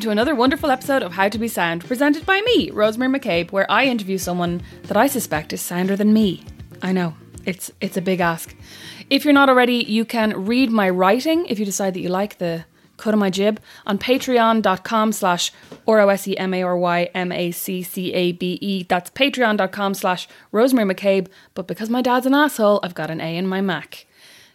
Welcome to another wonderful episode of How to Be Sound, presented by me, Rosemary MacCabe, where I interview someone that I suspect is sounder than me. I know, it's it's a big ask. If you're not already, you can read my writing if you decide that you like the cut of my jib on patreon.com slash R-O-S-E-M-A-R-Y-M-A-C-C-A-B-E. That's patreon.com slash Rosemary MacCabe, but because my dad's an asshole, I've got an A in my Mac.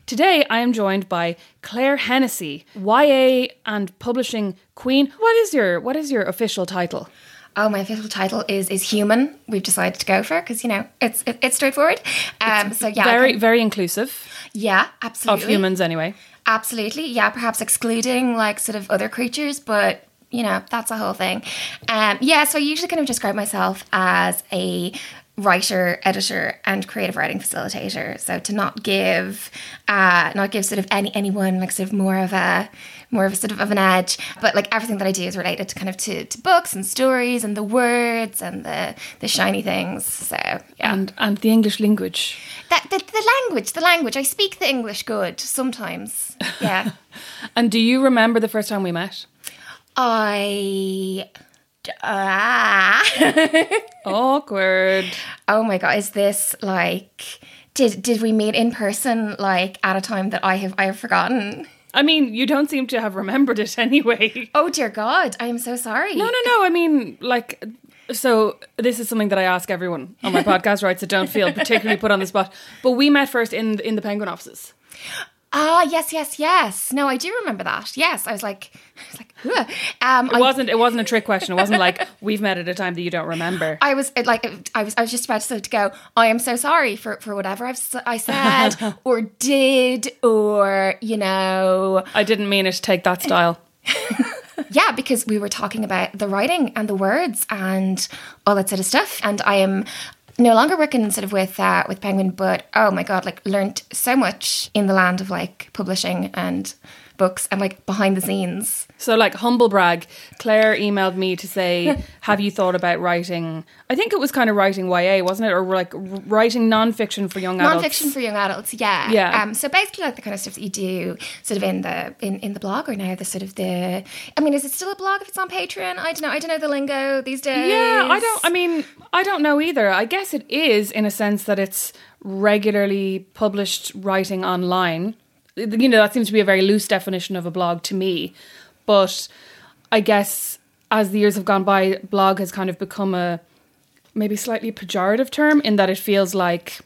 Today, I am joined by Claire Hennessy, YA and publishing queen. What is your what is your official title? Oh, my official title is is human. We've decided to go for because you know it's it, it's straightforward. Um, so yeah, very can- very inclusive yeah, absolutely of humans anyway. Absolutely, yeah. Perhaps excluding like sort of other creatures, but you know that's a whole thing. Um, yeah, so I usually kind of describe myself as a writer, editor, and creative writing facilitator. So to not give, uh, not give sort of any anyone like sort of more of a more of a sort of, of an edge, but like everything that I do is related to kind of to, to books and stories and the words and the the shiny things. So yeah. And and the English language. That, the, the language, the language. I speak the English good sometimes. Yeah. And do you remember the first time we met? I. Ah. Awkward. oh my god! Is this like? Did did we meet in person like at a time that I have I have forgotten? I mean, you don't seem to have remembered it anyway. Oh dear God! I am so sorry. No, no, no. I mean, like, so this is something that I ask everyone on my podcast, right? So don't feel particularly put on the spot. But we met first in in the Penguin offices. Ah, yes, yes, yes. No, I do remember that. Yes, I was like, I was like, "Ugh." um, It I- wasn't. It wasn't a trick question. It wasn't like we've met at a time that you don't remember. I was it, like, I was, I was just about to, to go. I am so sorry for for whatever I've I said or did, or you know, I didn't mean it to take that style. yeah, because we were talking about the writing and the words and all that sort of stuff. And I am no longer working sort of with uh, with Penguin, but oh my god, like learned so much in the land of like publishing and books and like behind the scenes. So, like, humble brag, Claire emailed me to say, Have you thought about writing? I think it was kind of writing YA, wasn't it? Or like writing nonfiction for young adults. Nonfiction for young adults, yeah, Yeah. Um, so basically, like the kind of stuff that you do, sort of in the in, in the blog or now the sort of the. I mean, is it still a blog if it's on Patreon? I don't know. I don't know the lingo these days. Yeah, I don't. I mean, I don't know either. I guess it is in a sense that it's regularly published writing online. You know, that seems to be a very loose definition of a blog to me. But I guess as the years have gone by, blog has kind of become a maybe slightly pejorative term in that it feels like,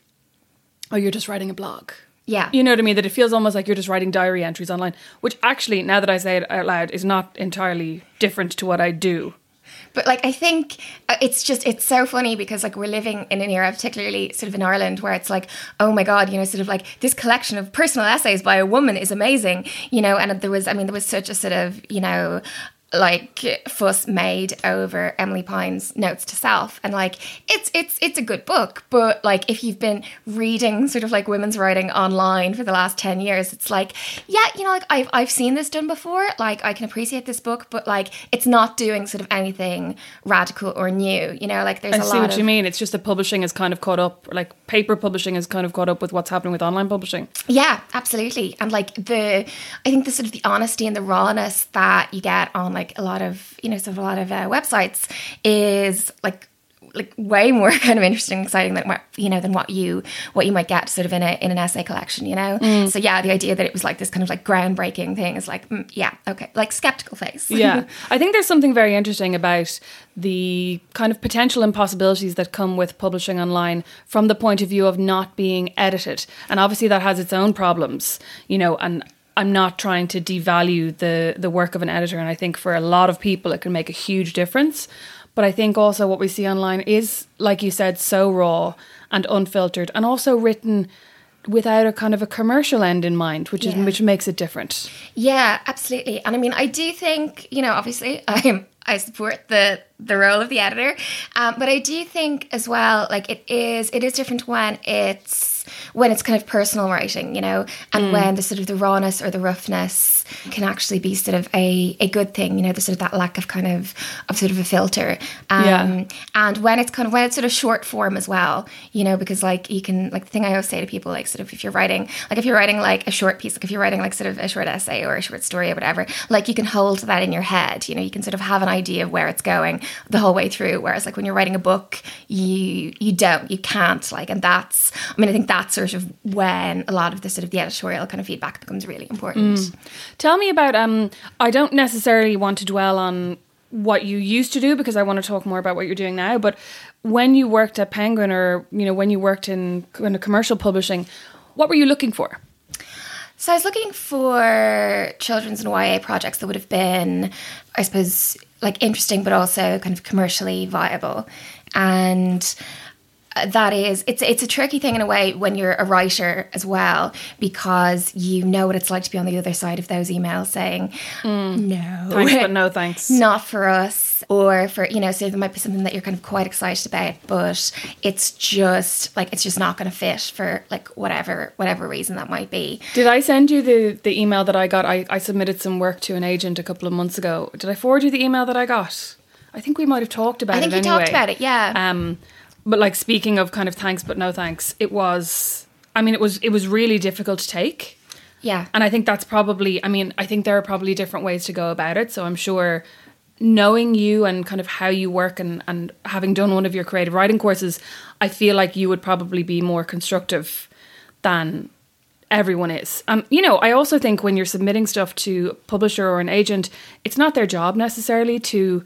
oh, you're just writing a blog. Yeah. You know what I mean? That it feels almost like you're just writing diary entries online, which actually, now that I say it out loud, is not entirely different to what I do. But like, I think uh, it's just it's so funny because like we're living in an era, particularly sort of in Ireland, where it's like, oh my god, you know, sort of like this collection of personal essays by a woman is amazing, you know. And there was, I mean, there was such a sort of, you know. Like fuss made over Emilie Pine's notes to self, and like it's it's it's a good book, but like if you've been reading sort of like women's writing online for the last ten years, it's like yeah, you know, like I've I've seen this done before, like I can appreciate this book, but like it's not doing sort of anything radical or new, you know, like there's I a see what of you mean. It's just that publishing is kind of caught up, like paper publishing is kind of caught up with what's happening with online publishing. Yeah, absolutely. And like the, I think the sort of the honesty and the rawness that you get on like a lot of, you know, sort of a lot of uh, websites is like like way more kind of interesting and exciting than what you know than what you what you might get sort of in a in an essay collection you know so yeah the idea that it was like this kind of like groundbreaking thing is like mm, yeah okay like skeptical face yeah. I think there's something very interesting about the kind of potential impossibilities that come with publishing online from the point of view of not being edited. And obviously that has its own problems, you know, and I'm not trying to devalue the the work of an editor and I think for a lot of people it can make a huge difference. But I think also what we see online is, like you said, so raw and unfiltered, and also written without a kind of a commercial end in mind, which is which makes it different. Yeah, absolutely. And I mean, I do think you know, obviously, I'm I support the the role of the editor, um, but I do think as well, like it is it is different when it's when it's kind of personal writing, you know, and mm. when the sort of the rawness or the roughness can actually be sort of a, a good thing, you know, the sort of that lack of kind of of sort of a filter. Um, Yeah. and when it's kind of when it's sort of short form as well, you know, because like you can like the thing I always say to people, like sort of if you're writing like if you're writing like a short piece, like if you're writing like sort of a short essay or a short story or whatever, like you can hold that in your head, you know, you can sort of have an idea of where it's going the whole way through. Whereas like when you're writing a book, you you don't, you can't like and that's I mean I think that's sort of when a lot of the sort of the editorial kind of feedback becomes really important. Tell me about um I don't necessarily want to dwell on what you used to do because I want to talk more about what you're doing now, but when you worked at Penguin or you know when you worked in of commercial publishing, what were you looking for? So I was looking for children's and YA projects that would have been, I suppose, like interesting, but also kind of commercially viable. And that is, it's it's a tricky thing in a way when you're a writer as well, because you know what it's like to be on the other side of those emails saying, no, Thanks, but no thanks. not for us or for you know so there might be something that you're kind of quite excited about but it's just like it's just not going to fit for like whatever whatever reason that might be Did I send you the, the email that I got? I, I submitted some work to an agent a couple of months ago. Did I forward you the email that I got? I think we might have talked about it. I think you anyway. talked about it, yeah. Um, but like speaking of kind of thanks but no thanks, it was. I mean, it was it was really difficult to take. yeah And I think that's probably, I mean, I think there are probably different ways to go about it. So I'm sure knowing you and kind of how you work and, and having done one of your creative writing courses, I feel like you would probably be more constructive than everyone is. Um, you know, I also think when you're submitting stuff to a publisher or an agent, it's not their job necessarily to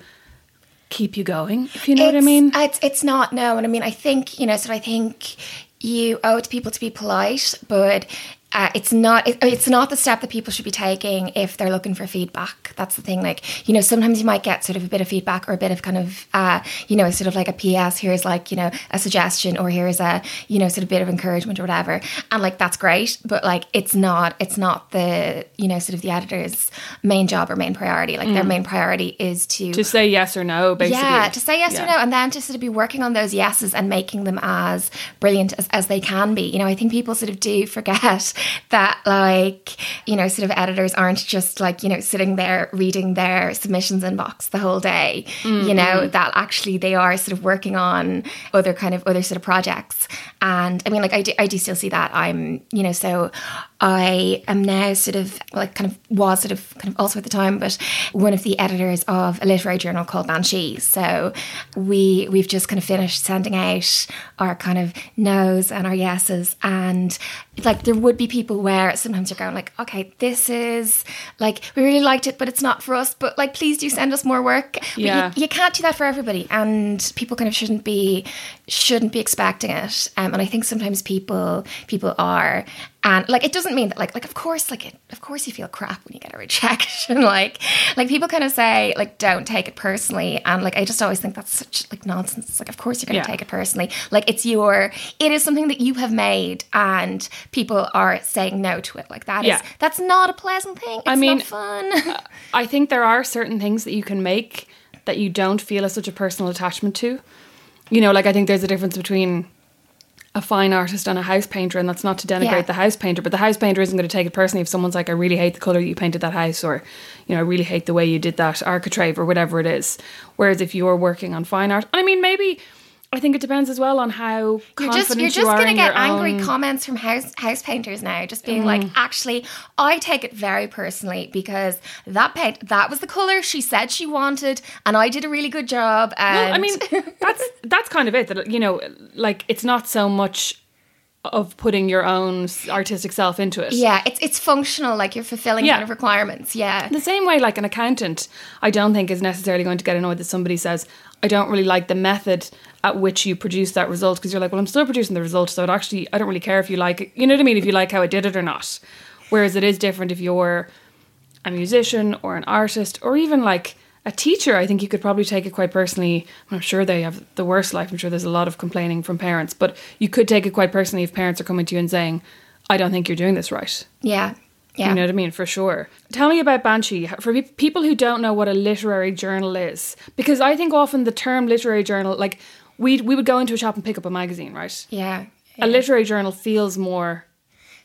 keep you going, if you know what I mean. It's it's not no, and I mean I think you know. So I think you owe it to people to be polite, but. Uh, it's not. It, it's not the step that people should be taking if they're looking for feedback. That's the thing. Like you know, sometimes you might get sort of a bit of feedback or a bit of kind of, uh, you know, sort of like a PS. Here's like you know a suggestion or here's a you know sort of bit of encouragement or whatever. And like that's great, but like it's not. It's not the you know sort of the editor's main job or main priority. Like their main priority is to to say yes or no, basically. yeah, to say yes or no, and then to sort of be working on those yeses and making them as brilliant as, as they can be. You know, I think people sort of do forget that, like, you know, sort of editors aren't just like, you know, sitting there reading their submissions inbox the whole day. You mm-hmm. know, that actually they are sort of working on other kind of other sort of projects. And I mean, like, I do, I do still see that. I'm, you know, so I am now sort of like kind of was sort of kind of also at the time, but one of the editors of a literary journal called Banshee. So we we've just kind of finished sending out our kind of no's and our yeses, and like there would be people where sometimes you're going like, okay, this is like we really liked it, but it's not for us. But like, please do send us more work. But you- Yeah. you, can't do that for everybody, and people kind of shouldn't be shouldn't be expecting it. Um, and I think sometimes people people are. And like it doesn't mean that like like of course like it, of course you feel crap when you get a rejection. Like like people kind of say like don't take it personally. And like I just always think that's such like nonsense. It's like of course you're going to Yeah. take it personally. Like it's your it is something that you have made and people are saying no to it. Like that is Yeah. that's not a pleasant thing. It's I mean, not fun uh, I think there are certain things that you can make that you don't feel as such a personal attachment to. You know, like I think there's a difference between a fine artist and a house painter, and that's not to denigrate Yeah. the house painter, but the house painter isn't going to take it personally if someone's like, I really hate the colour you painted that house, or, you know, I really hate the way you did that architrave, or whatever it is. Whereas if you're working on fine art, I mean, maybe. I think it depends as well on how You're just you're just are going to get angry own- Mm. comments from house house painters now, just being like, actually, I take it very personally because that paint that was the color she said she wanted, and I did a really good job. And Well, I mean, that's that's kind of it. That you know, like it's not so much of putting your own artistic self into it. yeah, it's it's functional, like you're fulfilling Yeah. kind of requirements. Yeah, The same way, like an accountant, I don't think is necessarily going to get annoyed that somebody says, "I don't really like the method at which you produce that result," because you're like, "Well, I'm still producing the result, so it actually, I don't really care if you like it. You know what I mean? If you like how I did it or not." Whereas it is different if you're a musician or an artist or even like a teacher, I think you could probably take it quite personally. I'm sure they have the worst life. I'm sure there's a lot of complaining from parents, but you could take it quite personally if parents are coming to you and saying, "I don't think you're doing this right." Yeah. Yeah. You know what I mean? For sure. Tell me about Banshee. For people who don't know what a literary journal is, because I think often the term literary journal, like we we would go into a shop and pick up a magazine, right? yeah. A literary journal feels more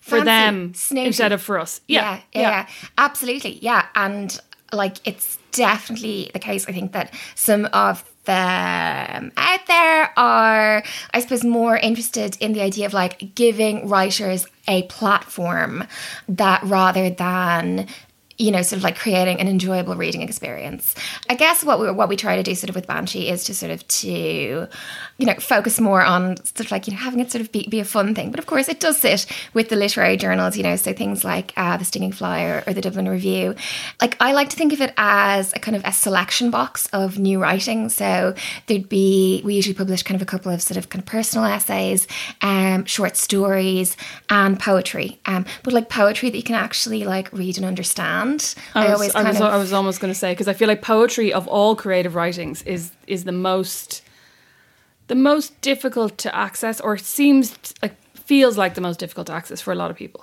for them snooty. instead of for us. yeah, yeah, yeah. absolutely, yeah. And like, it's definitely the case. I think that some of them out there are, I suppose, more interested in the idea of like giving writers a platform that rather than you know, sort of like creating an enjoyable reading experience. I guess what we what we try to do sort of with Banshee is to sort of to, you know, focus more on sort of like you know having it sort of be, be a fun thing. But of course, it does sit with the literary journals, you know, so things like uh, the Stinging Fly or, or the Dublin Review. Like I like to think of it as a kind of a selection box of new writing. So there'd be we usually publish kind of a couple of sort of kind of personal essays, um, short stories, and poetry. Um, but like poetry that you can actually like read and understand. I was, I was, I was almost going to say because I feel like poetry of all creative writings is is the most the most difficult to access, or seems like feels like the most difficult to access for a lot of people.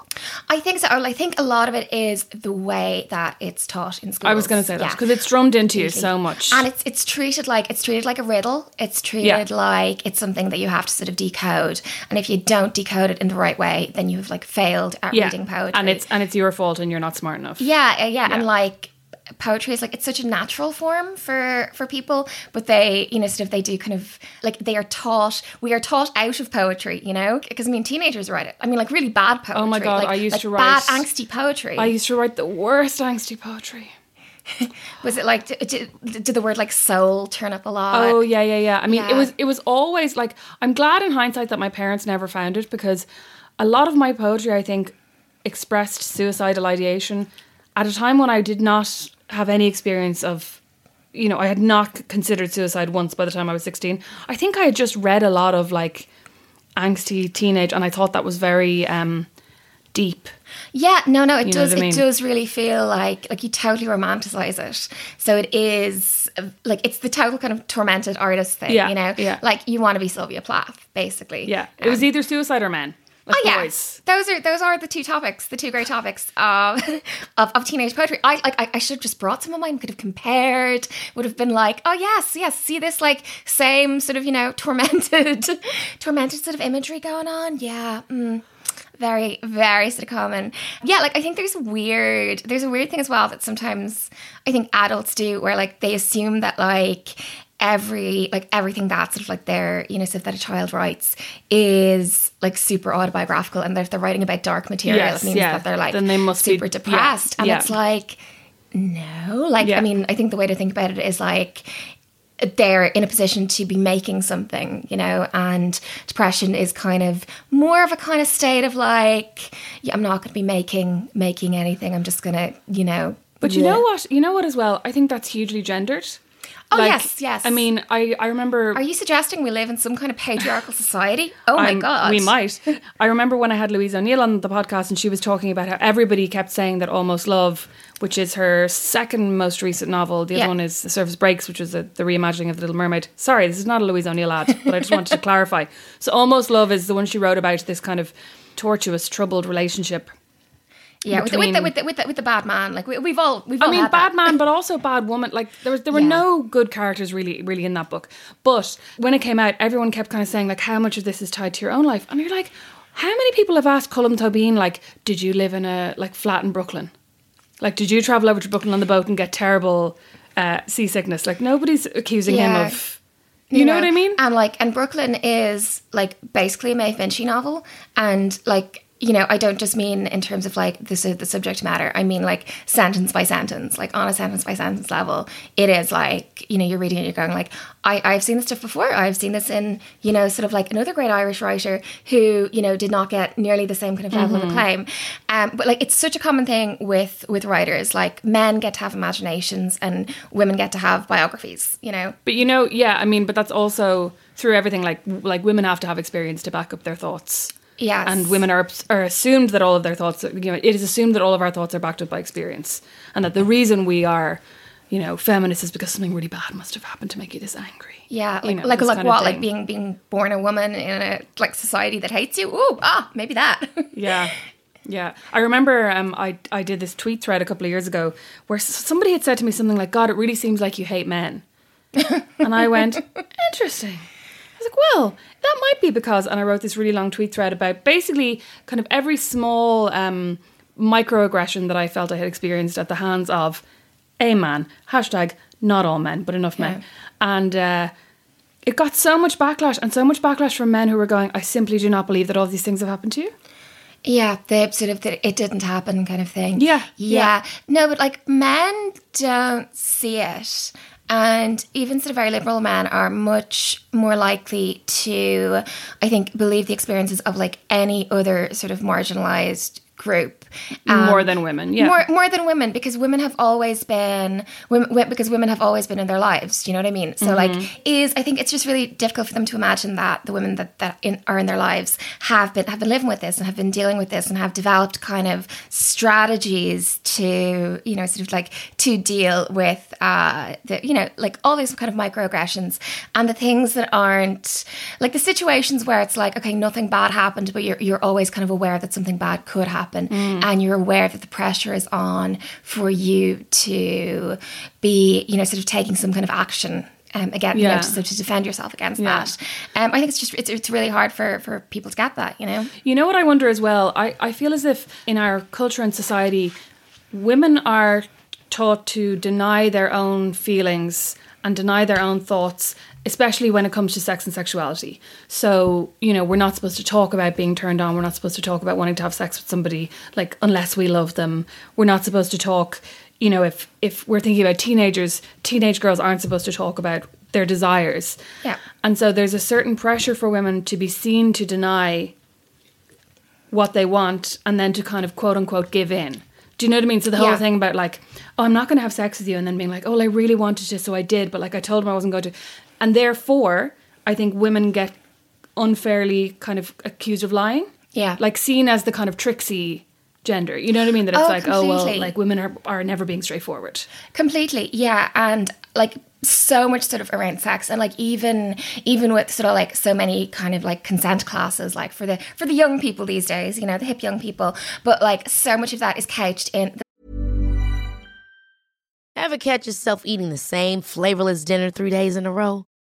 I think so. I think a lot of it is the way that it's taught in schools. I was going to say that because it's drummed into you so much, and it's it's treated like it's treated like a riddle. It's treated Yeah. like it's something that you have to sort of decode, and if you don't decode it in the right way, then you have like failed at yeah, reading poetry. and it's and it's your fault, and you're not smart enough. Yeah, yeah, yeah, and like poetry is like it's such a natural form for for people but they you know sort of they do kind of like they are taught we are taught out of poetry you know? Because i mean teenagers write it. I mean like really bad poetry Oh my God, like, I used like to bad angsty poetry. I used to write the worst angsty poetry. was it like did, did, did the word like soul turn up a lot? Oh yeah, yeah, yeah. I mean, it was it was always like I'm glad in hindsight that my parents never found it because a lot of my poetry, I think, expressed suicidal ideation at a time when I did not have any experience of. You know, I had not considered suicide once by the time I was 16. I think I had just read a lot of like angsty teenage, and I thought that was very um, deep. Yeah, no, no, it You does. I mean? It does really feel like like you totally romanticize it. So it is like it's the total kind of tormented artist thing. Yeah, you know, yeah. like you want to be Sylvia Plath, basically. Yeah, it was Um, either suicide or men. Like Oh yeah, boys. those are those are the two topics, the two great topics of of, of teenage poetry. I like I, I should have just brought some of mine. Could have compared. Would have been like, oh yes, yes. See this like same sort of you know tormented, tormented sort of imagery going on. Yeah. Mm. Very, very sort of common. Yeah, like I think there's a weird, there's a weird thing as well that sometimes I think adults do where like they assume that like every like everything that sort of like their you know stuff that a child writes is like super autobiographical and that if they're writing about dark material Yes, it means yeah. that they're like Then they must be- super yeah, depressed and yeah. it's like no like Yeah. i mean i think the way to think about it is like they're in a position to be making something, you know, and depression is kind of more of a kind of state of like, yeah, I'm not going to be making making anything. I'm just going to, you know. But you know what? You know what as well? I think that's hugely gendered. Oh, yes, yes. I mean, I I remember. Are you suggesting we live in some kind of patriarchal society? Oh my god, We might. I remember when I had Louise O'Neill on the podcast, and she was talking about how everybody kept saying that Almost Love, which is her second most recent novel, the Yeah. other one is The Surface Breaks, which was the reimagining of The Little Mermaid. Sorry, this is not a Louise O'Neill ad, but I just wanted to clarify. So, Almost Love is the one she wrote about this kind of tortuous, troubled relationship. Yeah, with the, with, the, with, the, with, the, with the bad man, like we, we've all we've I all mean, had bad that. man, but also bad woman. Like there was, there were Yeah. no good characters really, really in that book. But when it came out, everyone kept kind of saying like, how much of this is tied to your own life? And you're like, how many people have asked Colm Tóibín like, did you live in a like flat in Brooklyn? Like, did you travel over to Brooklyn on the boat and get terrible uh, seasickness? Like, nobody's accusing him of. You, know, what I mean? And like, and Brooklyn is like basically a Maeve Binchy novel, and like. You know, I don't just mean in terms of like the su- the subject matter. I mean like sentence by sentence, like on a sentence by sentence level. It is like you know you're reading it, you're going like I I've seen this stuff before. I've seen this in you know sort of like another great Irish writer who you know did not get nearly the same kind of level Mm-hmm. of acclaim. Um, but like it's such a common thing with with writers. Like men get to have imaginations and women get to have biographies. You know, But you know, yeah, I mean, but that's also through everything. Like, like women have to have experience to back up their thoughts. Yes. and women are are assumed that all of their thoughts. You know, it is assumed that all of our thoughts are backed up by experience, and that the reason we are you know, feminist is because something really bad must have happened to make you this angry. Yeah, You like know, like like what? Like being being born a woman in a like society that hates you. Ooh, ah, maybe that. Yeah. Yeah. I remember um, I, I did this tweet thread a couple of years ago where somebody had said to me something like, God, it really seems like you hate men. and I went, interesting. Was like, well, that might be because, and I wrote this really long tweet thread about basically kind of every small um, microaggression that I felt I had experienced at the hands of a man. Hashtag not all men, but enough men. And uh, it got so much backlash and so much backlash from men who were going, I simply do not believe that all these things have happened to you. Yeah, the sort of the, it didn't happen kind of thing. Yeah, yeah, yeah. No, but like men don't see it. And even sort of very liberal men are much more likely to, I think, believe the experiences of like any other sort of marginalized group. More than women, yeah. Um, More, more than women, because women have always been, women, because women have always been in their lives. You know what I mean? So, Mm-hmm. like, is I think it's just really difficult for them to imagine that the women that that in, are in their lives have been have been living with this and have been dealing with this and have developed kind of strategies to, you know, sort of like to deal with, uh, the, you know, like all these kind of microaggressions and the things that aren't like the situations where it's like, okay, nothing bad happened, but you're you're always kind of aware that something bad could happen, and you're aware that the pressure is on for you to be, you know, sort of taking some kind of action. Um, again, you know, Yeah. so to defend yourself against Yeah. that. Um, I think it's just it's, it's really hard for for people to get that, you know. You know what I wonder as well? I, I feel as if in our culture and society, women are taught to deny their own feelings and deny their own thoughts, especially when it comes to sex and sexuality. So, you know, we're not supposed to talk about being turned on. We're not supposed to talk about wanting to have sex with somebody, like, unless we love them. We're not supposed to talk, you know, if, if we're thinking about teenagers, teenage girls aren't supposed to talk about their desires. Yeah. And so there's a certain pressure for women to be seen to deny what they want and then to kind of quote unquote give in. Do you know what I mean? So the whole Yeah. thing about like, oh, I'm not going to have sex with you, and then being like, oh, I really wanted to, so I did, but like I told him I wasn't going to, and therefore I think women get unfairly kind of accused of lying. Yeah. like seen as the kind of tricksy gender. You know what I mean? That it's Oh, like, oh well, like women are are never being straightforward. Completely, yeah, and like so much sort of around sex, and like even even with sort of like so many kind of like consent classes, like for the for the young people these days, you know, the hip young people, but like so much of that is couched in the- Ever catch yourself eating the same flavorless dinner three days in a row?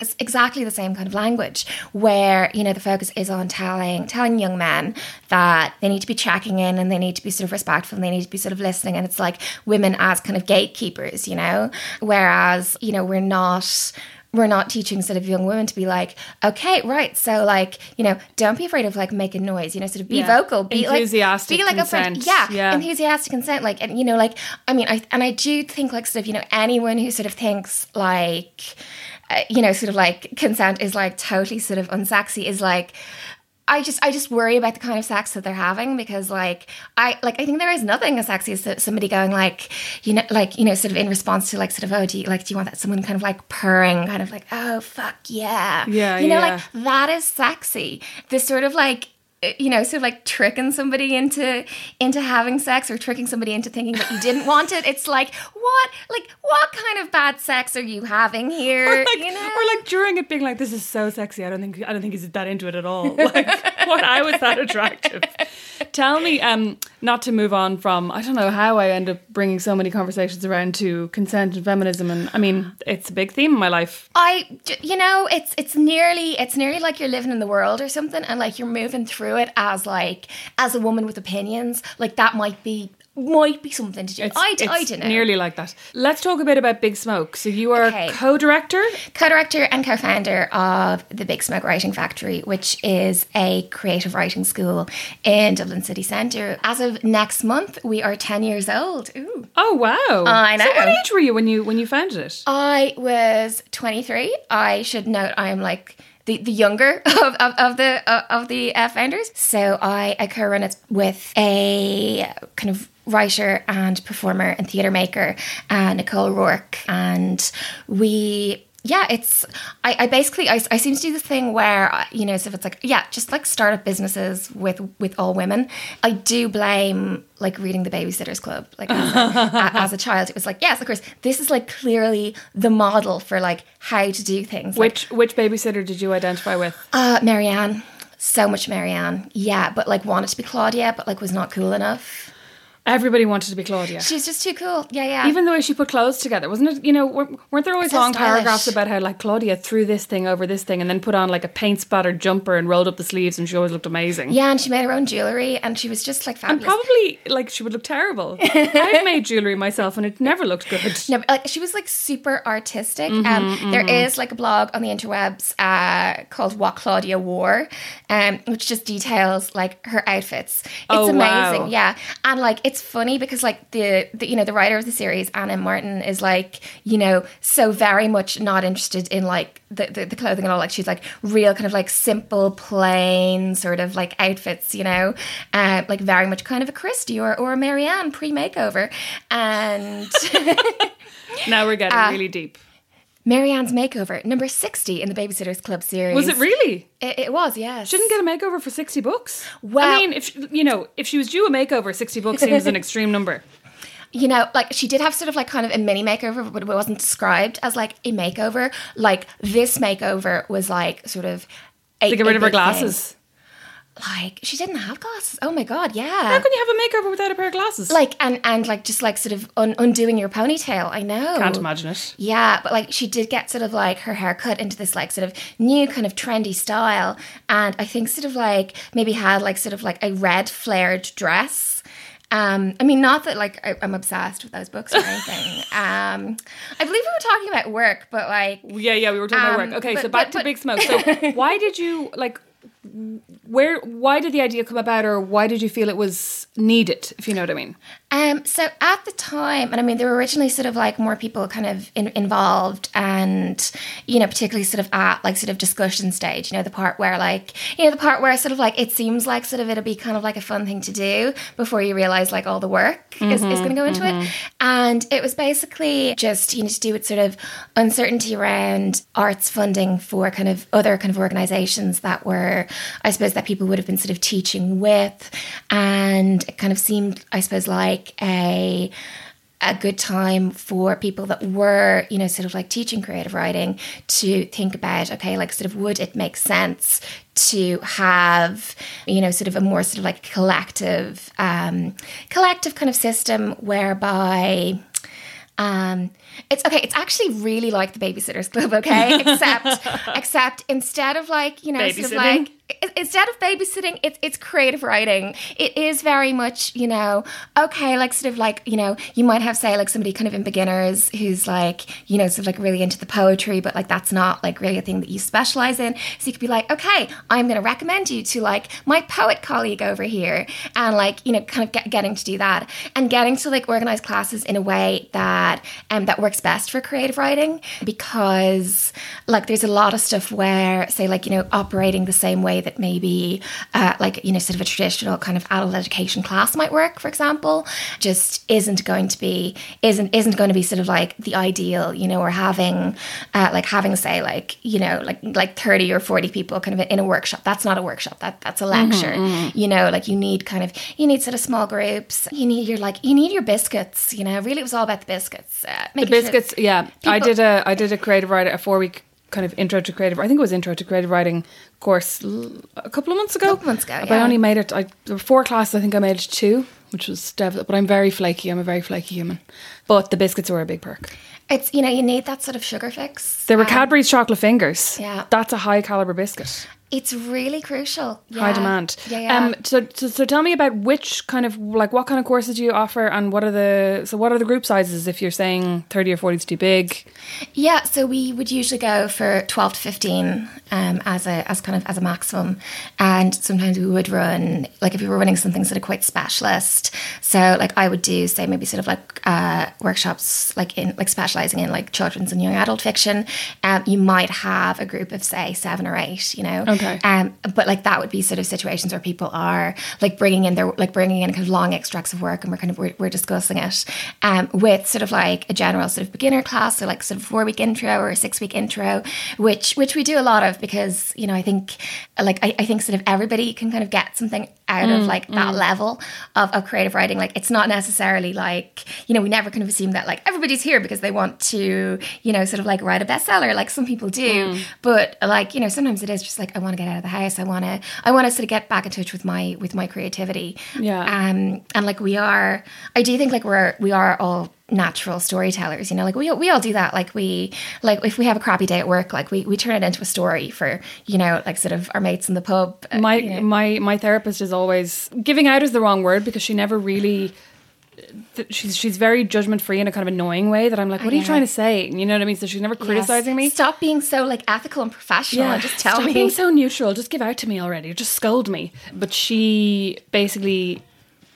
It's exactly the same kind of language where you know the focus is on telling telling young men that they need to be checking in and they need to be sort of respectful and they need to be sort of listening and it's like women as kind of gatekeepers you know whereas you know we're not we're not teaching sort of young women to be like, okay, right. So like, you know, don't be afraid of like making noise, you know, sort of be Yeah. vocal, be Enthusiastic like, be like a friend. Yeah, Yeah. enthusiastic consent. Like, and you know, like, I mean, I, and I do think like sort of, you know, anyone who sort of thinks like, uh, you know, sort of like consent is like totally sort of unsexy is like, I just I just worry about the kind of sex that they're having because like I like I think there is nothing as sexy as somebody going like you know like you know sort of in response to like sort of oh do you like do you want that someone kind of like purring kind of like oh fuck yeah Yeah, you know yeah. like that is sexy this sort of like you know sort of like tricking somebody into into having sex or tricking somebody into thinking that you didn't want it it's like what like what kind of bad sex are you having here Or like, you know or like during it being like, this is so sexy. I don't think I don't think he's that into it at all. Like, what? I was that attractive. Tell me, um, not to move on from I don't know how I end up bringing so many conversations around to consent and feminism and I mean it's a big theme in my life. I, you know, it's it's nearly it's nearly like you're living in the world or something, and like you're moving through it as like as a woman with opinions. Like that might be might be something to do. It's, I, d- I it's don't know. Nearly like that. Let's talk a bit about Big Smoke. So you are Okay. co-director. co-director and co-founder of the Big Smoke Writing Factory, which is a creative writing school in Dublin City Centre. As of next month, we are ten years old. Ooh. Oh wow! I So what age were you when you when you founded it? I was 23. I should note I am like the, the younger of, of, of the uh, of the uh, founders. So I, I co-run it with a kind of writer and performer and theatre maker, uh, Nicole Rourke, and we. Yeah, it's. I, I basically I, I seem to do this thing where uh, you know, so if it's like yeah, just like startup businesses with with all women. I do blame like reading the Babysitters Club. Like as a, as a child, it was like yes, of course, this is like clearly the model for like how to do things. Like, Which which babysitter did you identify with? uh, Mary Anne, so much Mary Anne, yeah, but like wanted to be Claudia, but like was not cool enough. Everybody wanted to be Claudia. She's just too cool. Yeah, yeah. Even the way she put clothes together, wasn't it? You know, weren't there always So long stylish. paragraphs about how like Claudia threw this thing over this thing and then put on like a paint splattered jumper and rolled up the sleeves and she always looked amazing. yeah, and she made her own jewelry, and she was just like fabulous. And probably like she would look terrible. I've made jewelry myself and it never looked good. No, like she was like super artistic. Mm-hmm, um, there is like a blog on the interwebs uh, called "What Claudia Wore," um, which just details like her outfits. It's Oh, amazing, wow. yeah. And like it's funny because like the, the you know the writer of the series Ann M. Martin is like you know so very much not interested in like the, the, the clothing and all. Like she's like real kind of like simple, plain sort of like outfits, you know, uh, like very much kind of a Kristy or or a Mary Anne pre makeover, and. Now we're getting Uh, really deep. Mary Anne's Makeover, number 60 in the Babysitters Club series. Was it really? It, it was, yes. Didn't get a makeover for sixty books. Well- I mean, if you know, if she was due a makeover, sixty books seems an extreme number. You know, like she did have sort of like kind of a mini makeover, but it wasn't described as like a makeover. Like this makeover was like sort of. A, To get rid of her big thing. Like she didn't have glasses. Oh my God, yeah. How can you have a makeover without a pair of glasses? Like, and, and like just like sort of un- undoing your ponytail. I know. can't imagine it. Yeah, but like she did get sort of like her hair cut into this like sort of new kind of trendy style. And I think sort of like maybe had like sort of like a red flared dress. Um, I mean, not that like I, I'm obsessed with those books or anything. um, I believe we were talking about work, but like Yeah, yeah, we were talking about Um, work. Okay, but- so back but- to but- Big Smoke. So why did you like? Where? Why did the idea come about, or why did you feel it was needed? If you know what I mean. Um, so at the time, and I mean, there were originally sort of like more people kind of in, involved, and you know, particularly sort of at like sort of discussion stage. You know, the part where like you know the part where sort of like it seems like sort of it'll be kind of like a fun thing to do before you realize like all the work is, is going to go into it, and it was basically just you know to do with sort of uncertainty around arts funding for kind of other kind of organizations that were, I suppose, that people would have been sort of teaching with, and it kind of seemed, I suppose, like a a good time for people that were, you know, sort of like teaching creative writing to think about, okay, like sort of would it make sense to have, you know, sort of a more sort of like collective, um, collective kind of system whereby um, it's okay. It's actually really like the Babysitters Club, okay? Except, except instead of like you know, sort of like instead of babysitting, it's it's creative writing. It is very much you know, okay, like sort of like you know, you might have say like somebody kind of in beginners who's like you know, sort of like really into the poetry, but like that's not like really a thing that you specialize in. So you could be like, okay, I'm going to recommend you to like my poet colleague over here, and like you know, kind of get, getting to do that and getting to like organize classes in a way that um that works best for creative writing because like there's a lot of stuff where say like you know operating the same way that maybe uh, like you know sort of a traditional kind of adult education class might work for example just isn't going to be isn't isn't going to be sort of like the ideal you know or having uh, like having say like you know like like 30 or 40 people kind of in a workshop. That's not a workshop. That that's a lecture. you know like you need kind of you need sort of small groups. You need your like you need your biscuits you know? Really it was all about the biscuits. Uh, The making sure- biscuits, yeah. I did a I did a creative writer a four week kind of intro to creative. I think it was intro to creative writing course l- a couple of months ago. Couple months ago, But I only made it. I there were four classes. I think I made it two. which was dev- but I'm very flaky. I'm a very flaky human. But the biscuits were a big perk. It's you know you need that sort of sugar fix. There were Um, Cadbury's chocolate fingers. Yeah. That's a high caliber biscuit. It's really crucial. High demand. Yeah, yeah. Um, so, so, so tell me about which kind of like what kind of courses do you offer, and what are the so what are the group sizes? If you're saying thirty or forty is too big, Yeah, so we would usually go for twelve to fifteen um, as a as kind of as a maximum, and sometimes we would run like if we were running something sort of quite specialist. So like I would do say maybe sort of like uh, workshops like in like specializing in like children's and young adult fiction. Um, you might have a group of say seven or eight, you know. Okay. Um, but like that would be sort of situations where people are like bringing in their like bringing in kind of long extracts of work, and we're kind of we're, we're discussing it um, with sort of like a general sort of beginner class, so like sort of four week intro or a six week intro, which which we do a lot of because you know I think like I, I think sort of everybody can kind of get something out of like that level of, of creative writing. Like it's not necessarily like you know we never kind of assume that like everybody's here because they want to you know sort of like write a bestseller like some people do, but like you know sometimes it is just like I want to get out of the house. I want to I want to sort of get back in touch with my with my creativity. Yeah. Um, and like we are, I do think like we're we are all natural storytellers. You know, like we we all do that. Like we like if we have a crappy day at work, like we we turn it into a story for you know like sort of our mates in the pub. uh, my you know. my my therapist is always giving out is the wrong word because she never really. Th- She's she's very judgment free in a kind of annoying way that I'm like, what are you yeah. trying to say? You know what I mean? So she's never criticizing me. Stop being so like ethical and professional and just tell stop me. being so neutral. Just give out to me already. Just scold me. But she basically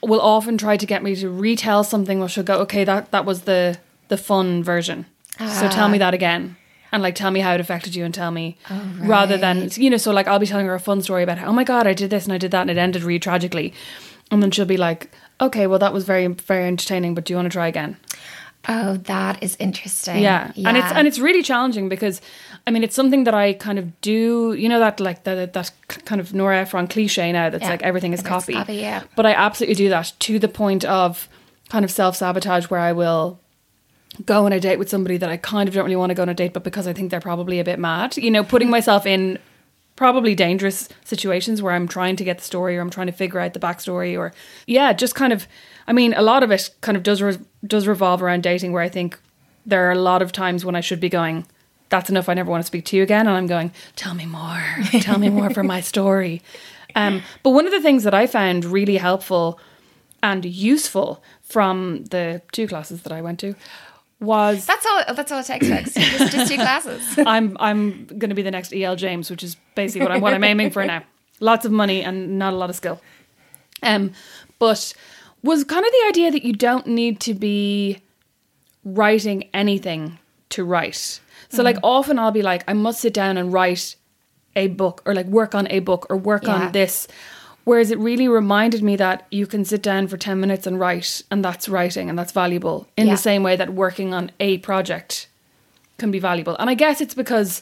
will often try to get me to retell something. Where she'll go, okay, that that was the the fun version. So tell Ah. me that again. And like tell me how it affected you and tell me Oh, rather than you know, so like I'll be telling her a fun story about how, oh my god, I did this and I did that and it ended really tragically. And then she'll be like, Okay, well that was very very entertaining, but do you want to try again? oh, that is interesting. Yeah. and it's and it's really challenging because I mean it's something that I kind of do. You know that like that that kind of Nora Ephron cliche now that's Yeah. like everything is copy. copy, yeah. But I absolutely do that to the point of kind of self sabotage where I will go on a date with somebody that I kind of don't really want to go on a date, but because I think they're probably a bit mad. You know, putting myself in probably dangerous situations where I'm trying to get the story or I'm trying to figure out the backstory or yeah, just kind of. I mean, a lot of it kind of does re- does revolve around dating, where I think there are a lot of times when I should be going. That's enough. I never want to speak to you again. And I'm going, tell me more. Tell me more for my story. Um, but one of the things that I found really helpful and useful from the two classes that I went to was That's all. That's all it takes. Just, just two classes. I'm I'm going to be the next El James, which is basically what I'm what I'm aiming for now. Lots of money and not a lot of skill. Um, but was kind of the idea that you don't need to be writing anything to write. So like often I'll be like, I must sit down and write a book or like work on a book or work Yeah. on this. Whereas it really reminded me that you can sit down for 10 minutes and write, and that's writing and that's valuable in Yeah. the same way that working on a project can be valuable. And I guess it's because,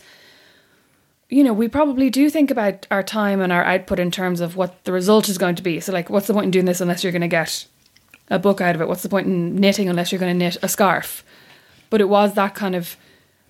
you know, we probably do think about our time and our output in terms of what the result is going to be. So, like, what's the point in doing this unless you're going to get a book out of it? What's the point in knitting unless you're going to knit a scarf? But it was that kind of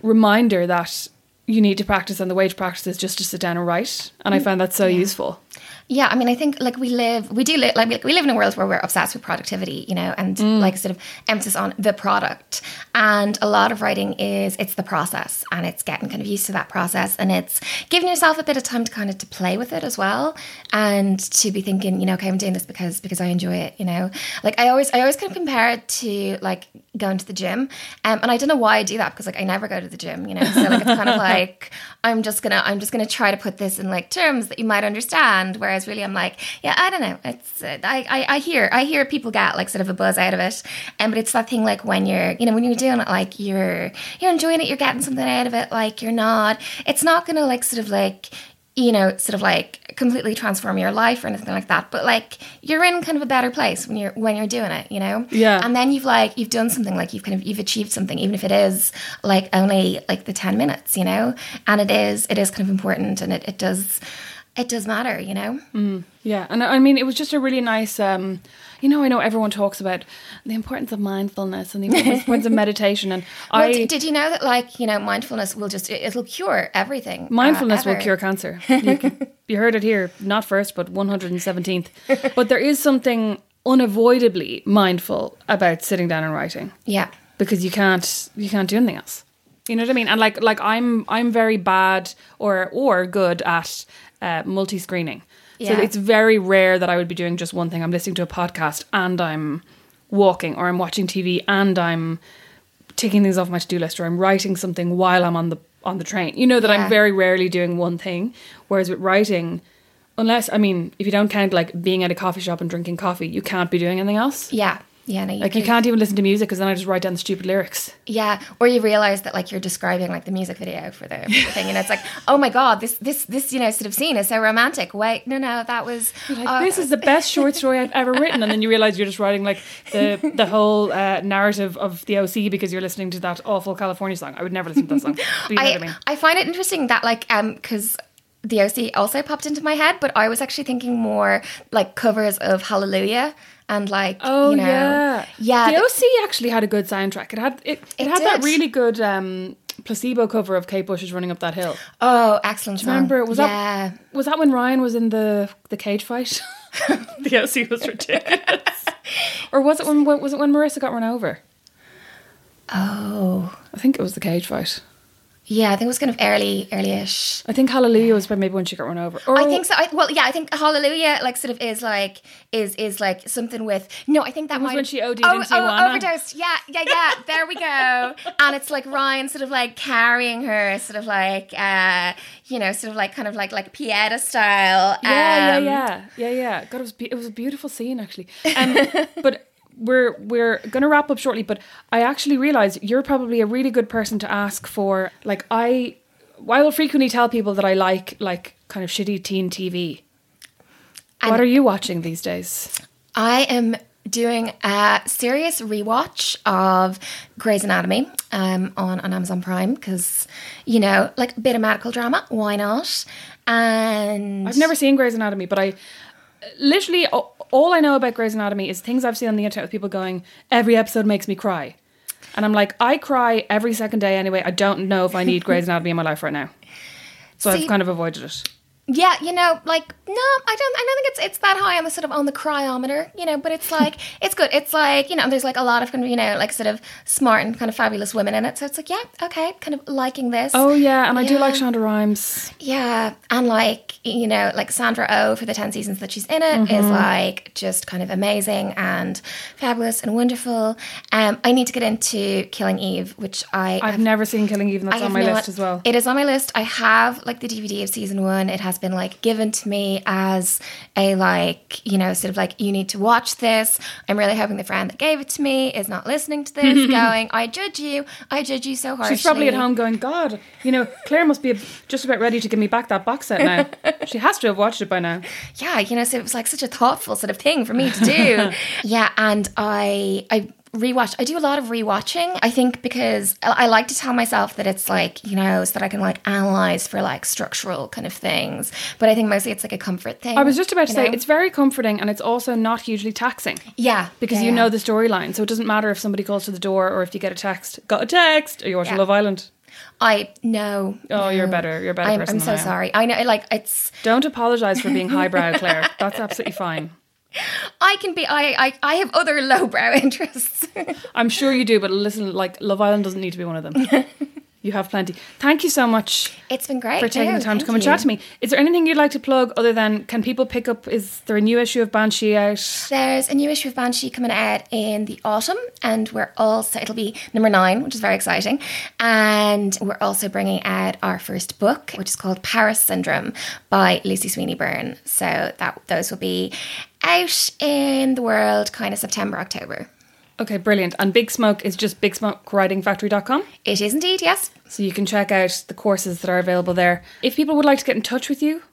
reminder that you need to practice, and the way to practice is just to sit down and write. And I mm. found that so useful. Yeah, I mean, I think like we live, we do live, like we- live in a world where we're obsessed with productivity, you know, and like sort of emphasis on the product. And a lot of writing is it's the process, and it's getting kind of used to that process, and it's giving yourself a bit of time to kind of to play with it as well, and to be thinking, you know, okay, I'm doing this because because I enjoy it, you know. Like I always, I always kind of compare it to like going to the gym, um, and I don't know why I do that because like I never go to the gym, you know. So like it's kind of like I'm just gonna, I'm just gonna try to put this in like terms that you might understand, whereas really I'm like, yeah, I don't know. It's uh, I, I I hear I hear people get like sort of a buzz out of it, and but it's that thing like when you're you know when you're doing it like you're you're enjoying it, you're getting something out of it. Like you're not, it's not gonna like sort of like you know sort of like completely transform your life or anything like that. But like you're in kind of a better place when you're when you're doing it, you know. Yeah. And then you've like you've done something like you've kind of you've achieved something, even if it is like only like the ten minutes, you know. And it is it is kind of important, and it, it does it does matter, you know. Yeah, and I mean, it was just a really nice. Um, you know, I know everyone talks about the importance of mindfulness and the importance of meditation, and Well, I d- did you know that like you know mindfulness will just it- it'll cure everything. uh, mindfulness will cure cancer. You, can- you heard it here, not first, but one hundred and seventeenth. But there is something unavoidably mindful about sitting down and writing Yeah. because you can't you can't do anything else. You know what I mean? And like like I'm I'm very bad or or good at uh, multi screening. So it's very rare that I would be doing just one thing. I'm listening to a podcast and I'm walking or I'm watching TV and I'm taking things off my to-do list or I'm writing something while I'm on the on the train. You know that Yeah. I'm very rarely doing one thing whereas with writing unless I mean if you don't count like being at a coffee shop and drinking coffee, you can't be doing anything else. Yeah. Yeah. No, you Like you can't even listen to music because then I just write down the stupid lyrics. Yeah, or you realize that like you're describing like the music video for the, for the thing, and it's like, oh my god, this this this you know sort of scene is so romantic. Wait, no, no, that was Like, oh, this is the best short story I've ever written, and then you realize you're just writing like the the whole uh, narrative of the OC because you're listening to that awful California song. I would never listen to that song. You know I I mean? I find it interesting that like um because. The OC also popped into my head, but I was actually thinking more like covers of Hallelujah and like Oh you know, yeah, yeah, The the- OC actually had a good soundtrack. It had it. It, It had that really good um, placebo cover of Kate Bush's "Running Up That Hill." oh excellent. Song. Remember, was yeah. that was that when Ryan was in the the cage fight? the OC was ridiculous. or was it when was it when Marissa got run over? Oh I think it was the cage fight. Yeah, I think it was kind of early, early-ish. I think Hallelujah was when maybe when she got run over. Or, I think so. I, well, yeah, I think Hallelujah, like, sort of is like is is like something with. No, I think that was might when she OD'd oh, oh, overdosed. Yeah, yeah, yeah. there we go. And it's like Ryan sort of like carrying her, sort of like uh, you know, sort of like kind of like like Pieta style. Yeah, um, yeah, yeah, yeah, yeah. God, it was be- it was a beautiful scene actually. Um, but we're we're gonna wrap up shortly. But I actually realize you're probably a really good person to ask for. Like I, I will frequently tell people that I like like kind of shitty teen TV. what are you watching these days? I am doing a serious rewatch of Grey's Anatomy um, on, on Amazon Prime because, you know, like a bit of medical drama, why not? And I've never seen Grey's Anatomy, but I literally all I know about Grey's Anatomy is things I've seen on the internet with people going, every episode makes me cry. And I'm like, I cry every second day anyway. I don't know if I need Grey's Anatomy in my life right now. So See- I've kind of avoided it. Yeah, you know, like no, I don't. I don't think it's it's that high on the sort of on the cryometer, you know. But it's like it's good. It's like you know, there's like a lot of kind of you know like sort of smart and kind of fabulous women in it. So it's like yeah, okay, kind of liking this. Oh yeah, and I do like Shonda Rhimes. Yeah, and like you know, like Sandra Oh for the ten seasons that she's in it is Mm-hmm. like just kind of amazing and fabulous and wonderful. Um, I need to get into Killing Eve, which I I've have never seen Killing Eve, and that's on my list as well. It is on my list. I have like the DVD of season one. It has been like given to me as a like, you know, sort of like, you need to watch this. I'm really hoping the friend that gave it to me is not listening to this, going, I judge you. I judge you so harshly. She's probably at home going, God, you know, Claire must be just about ready to give me back that box set now. she has to have watched it by now. yeah, you know, so it was like such a thoughtful sort of thing for me to do. yeah, and I I rewatched. I do a lot of rewatching. I think because I like to tell myself that it's like you know so that I can like analyze for like structural kind of things. But I think mostly it's like a comfort thing. I was just about to say, know? it's very comforting and it's also not hugely taxing. yeah Because yeah, you yeah. know the storyline, so it doesn't matter if somebody calls to the door or if you get a text. Got a text? Are you watching Yeah. Love Island? I no. Oh, you're better. You're a better I'm, person I'm so I sorry. I know, like it's. Don't apologize for being highbrow, Claire. That's absolutely fine. I can be. I I, I have other lowbrow interests. I'm sure you do, but listen, like Love Island doesn't need to be one of them. you have plenty. Thank you so much it's been great for taking No, the time to thank come and chat to me. Is there anything you'd like to plug other than can people pick up? Is there a new issue of Banshee out? There's a new issue of Banshee coming out in the autumn, and we're also it'll be number nine, which is very exciting. And we're also bringing out our first book, which is called Paris Syndrome by Lucy Sweeney Byrne. So that those will be out in the world kind of September, October. Okay, brilliant. And Big Smoke is just bigsmokewritingfactory.com. It is indeed, yes. So you can check out the courses that are available there. If people would like to get in touch with you,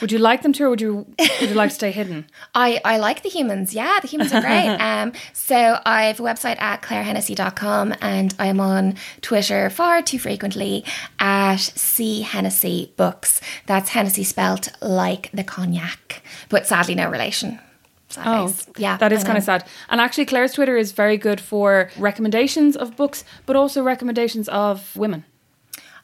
would you like them to or would you would you like to stay hidden? I, I like the humans. Yeah, the humans are great. um, so I have a website at clairehennessy.com and I'm on Twitter far too frequently at C Hennessy Books. That's Hennessy spelt like the cognac, but sadly no relation. Sad Oh, yeah. that is kind of sad. And actually, Claire's Twitter is very good for recommendations of books, but also recommendations of women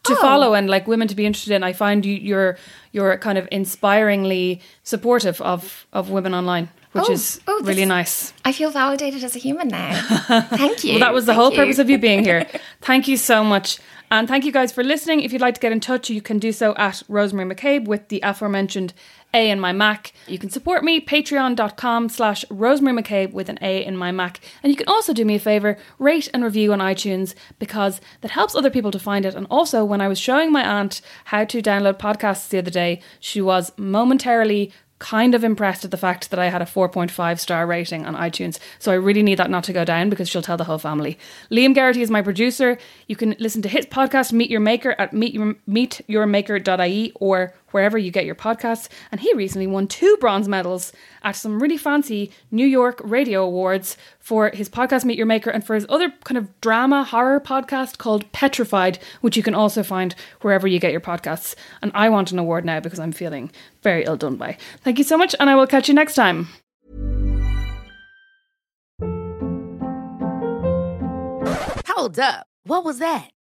to Oh. follow and like women to be interested in. I find you, you're you're kind of inspiringly supportive of of women online. which Oh, is oh, really nice. I feel validated as a human now. Thank you. Well, that was the Thank whole you. purpose of you being here. Thank you so much. And thank you guys for listening. If you'd like to get in touch, you can do so at Rosemary MacCabe with the aforementioned A in my Mac. You can support me, patreon.com slash Rosemary MacCabe with an A in my Mac. And you can also do me a favour, rate and review on iTunes because that helps other people to find it. And also, when I was showing my aunt how to download podcasts the other day, she was momentarily kind of impressed at the fact that I had a 4.5 star rating on iTunes. So I really need that not to go down because she'll tell the whole family. Liam Geraghty is my producer. You can listen to his podcast, Meet Your Maker, at meet your, meetyourmaker.ie or wherever you get your podcasts. And he recently won two bronze medals at some really fancy New York radio awards for his podcast, Meet Your Maker, and for his other kind of drama horror podcast called Petrified, which you can also find wherever you get your podcasts. And I want an award now because I'm feeling very ill done by. Thank you so much, and I will catch you next time. Hold up. What was that?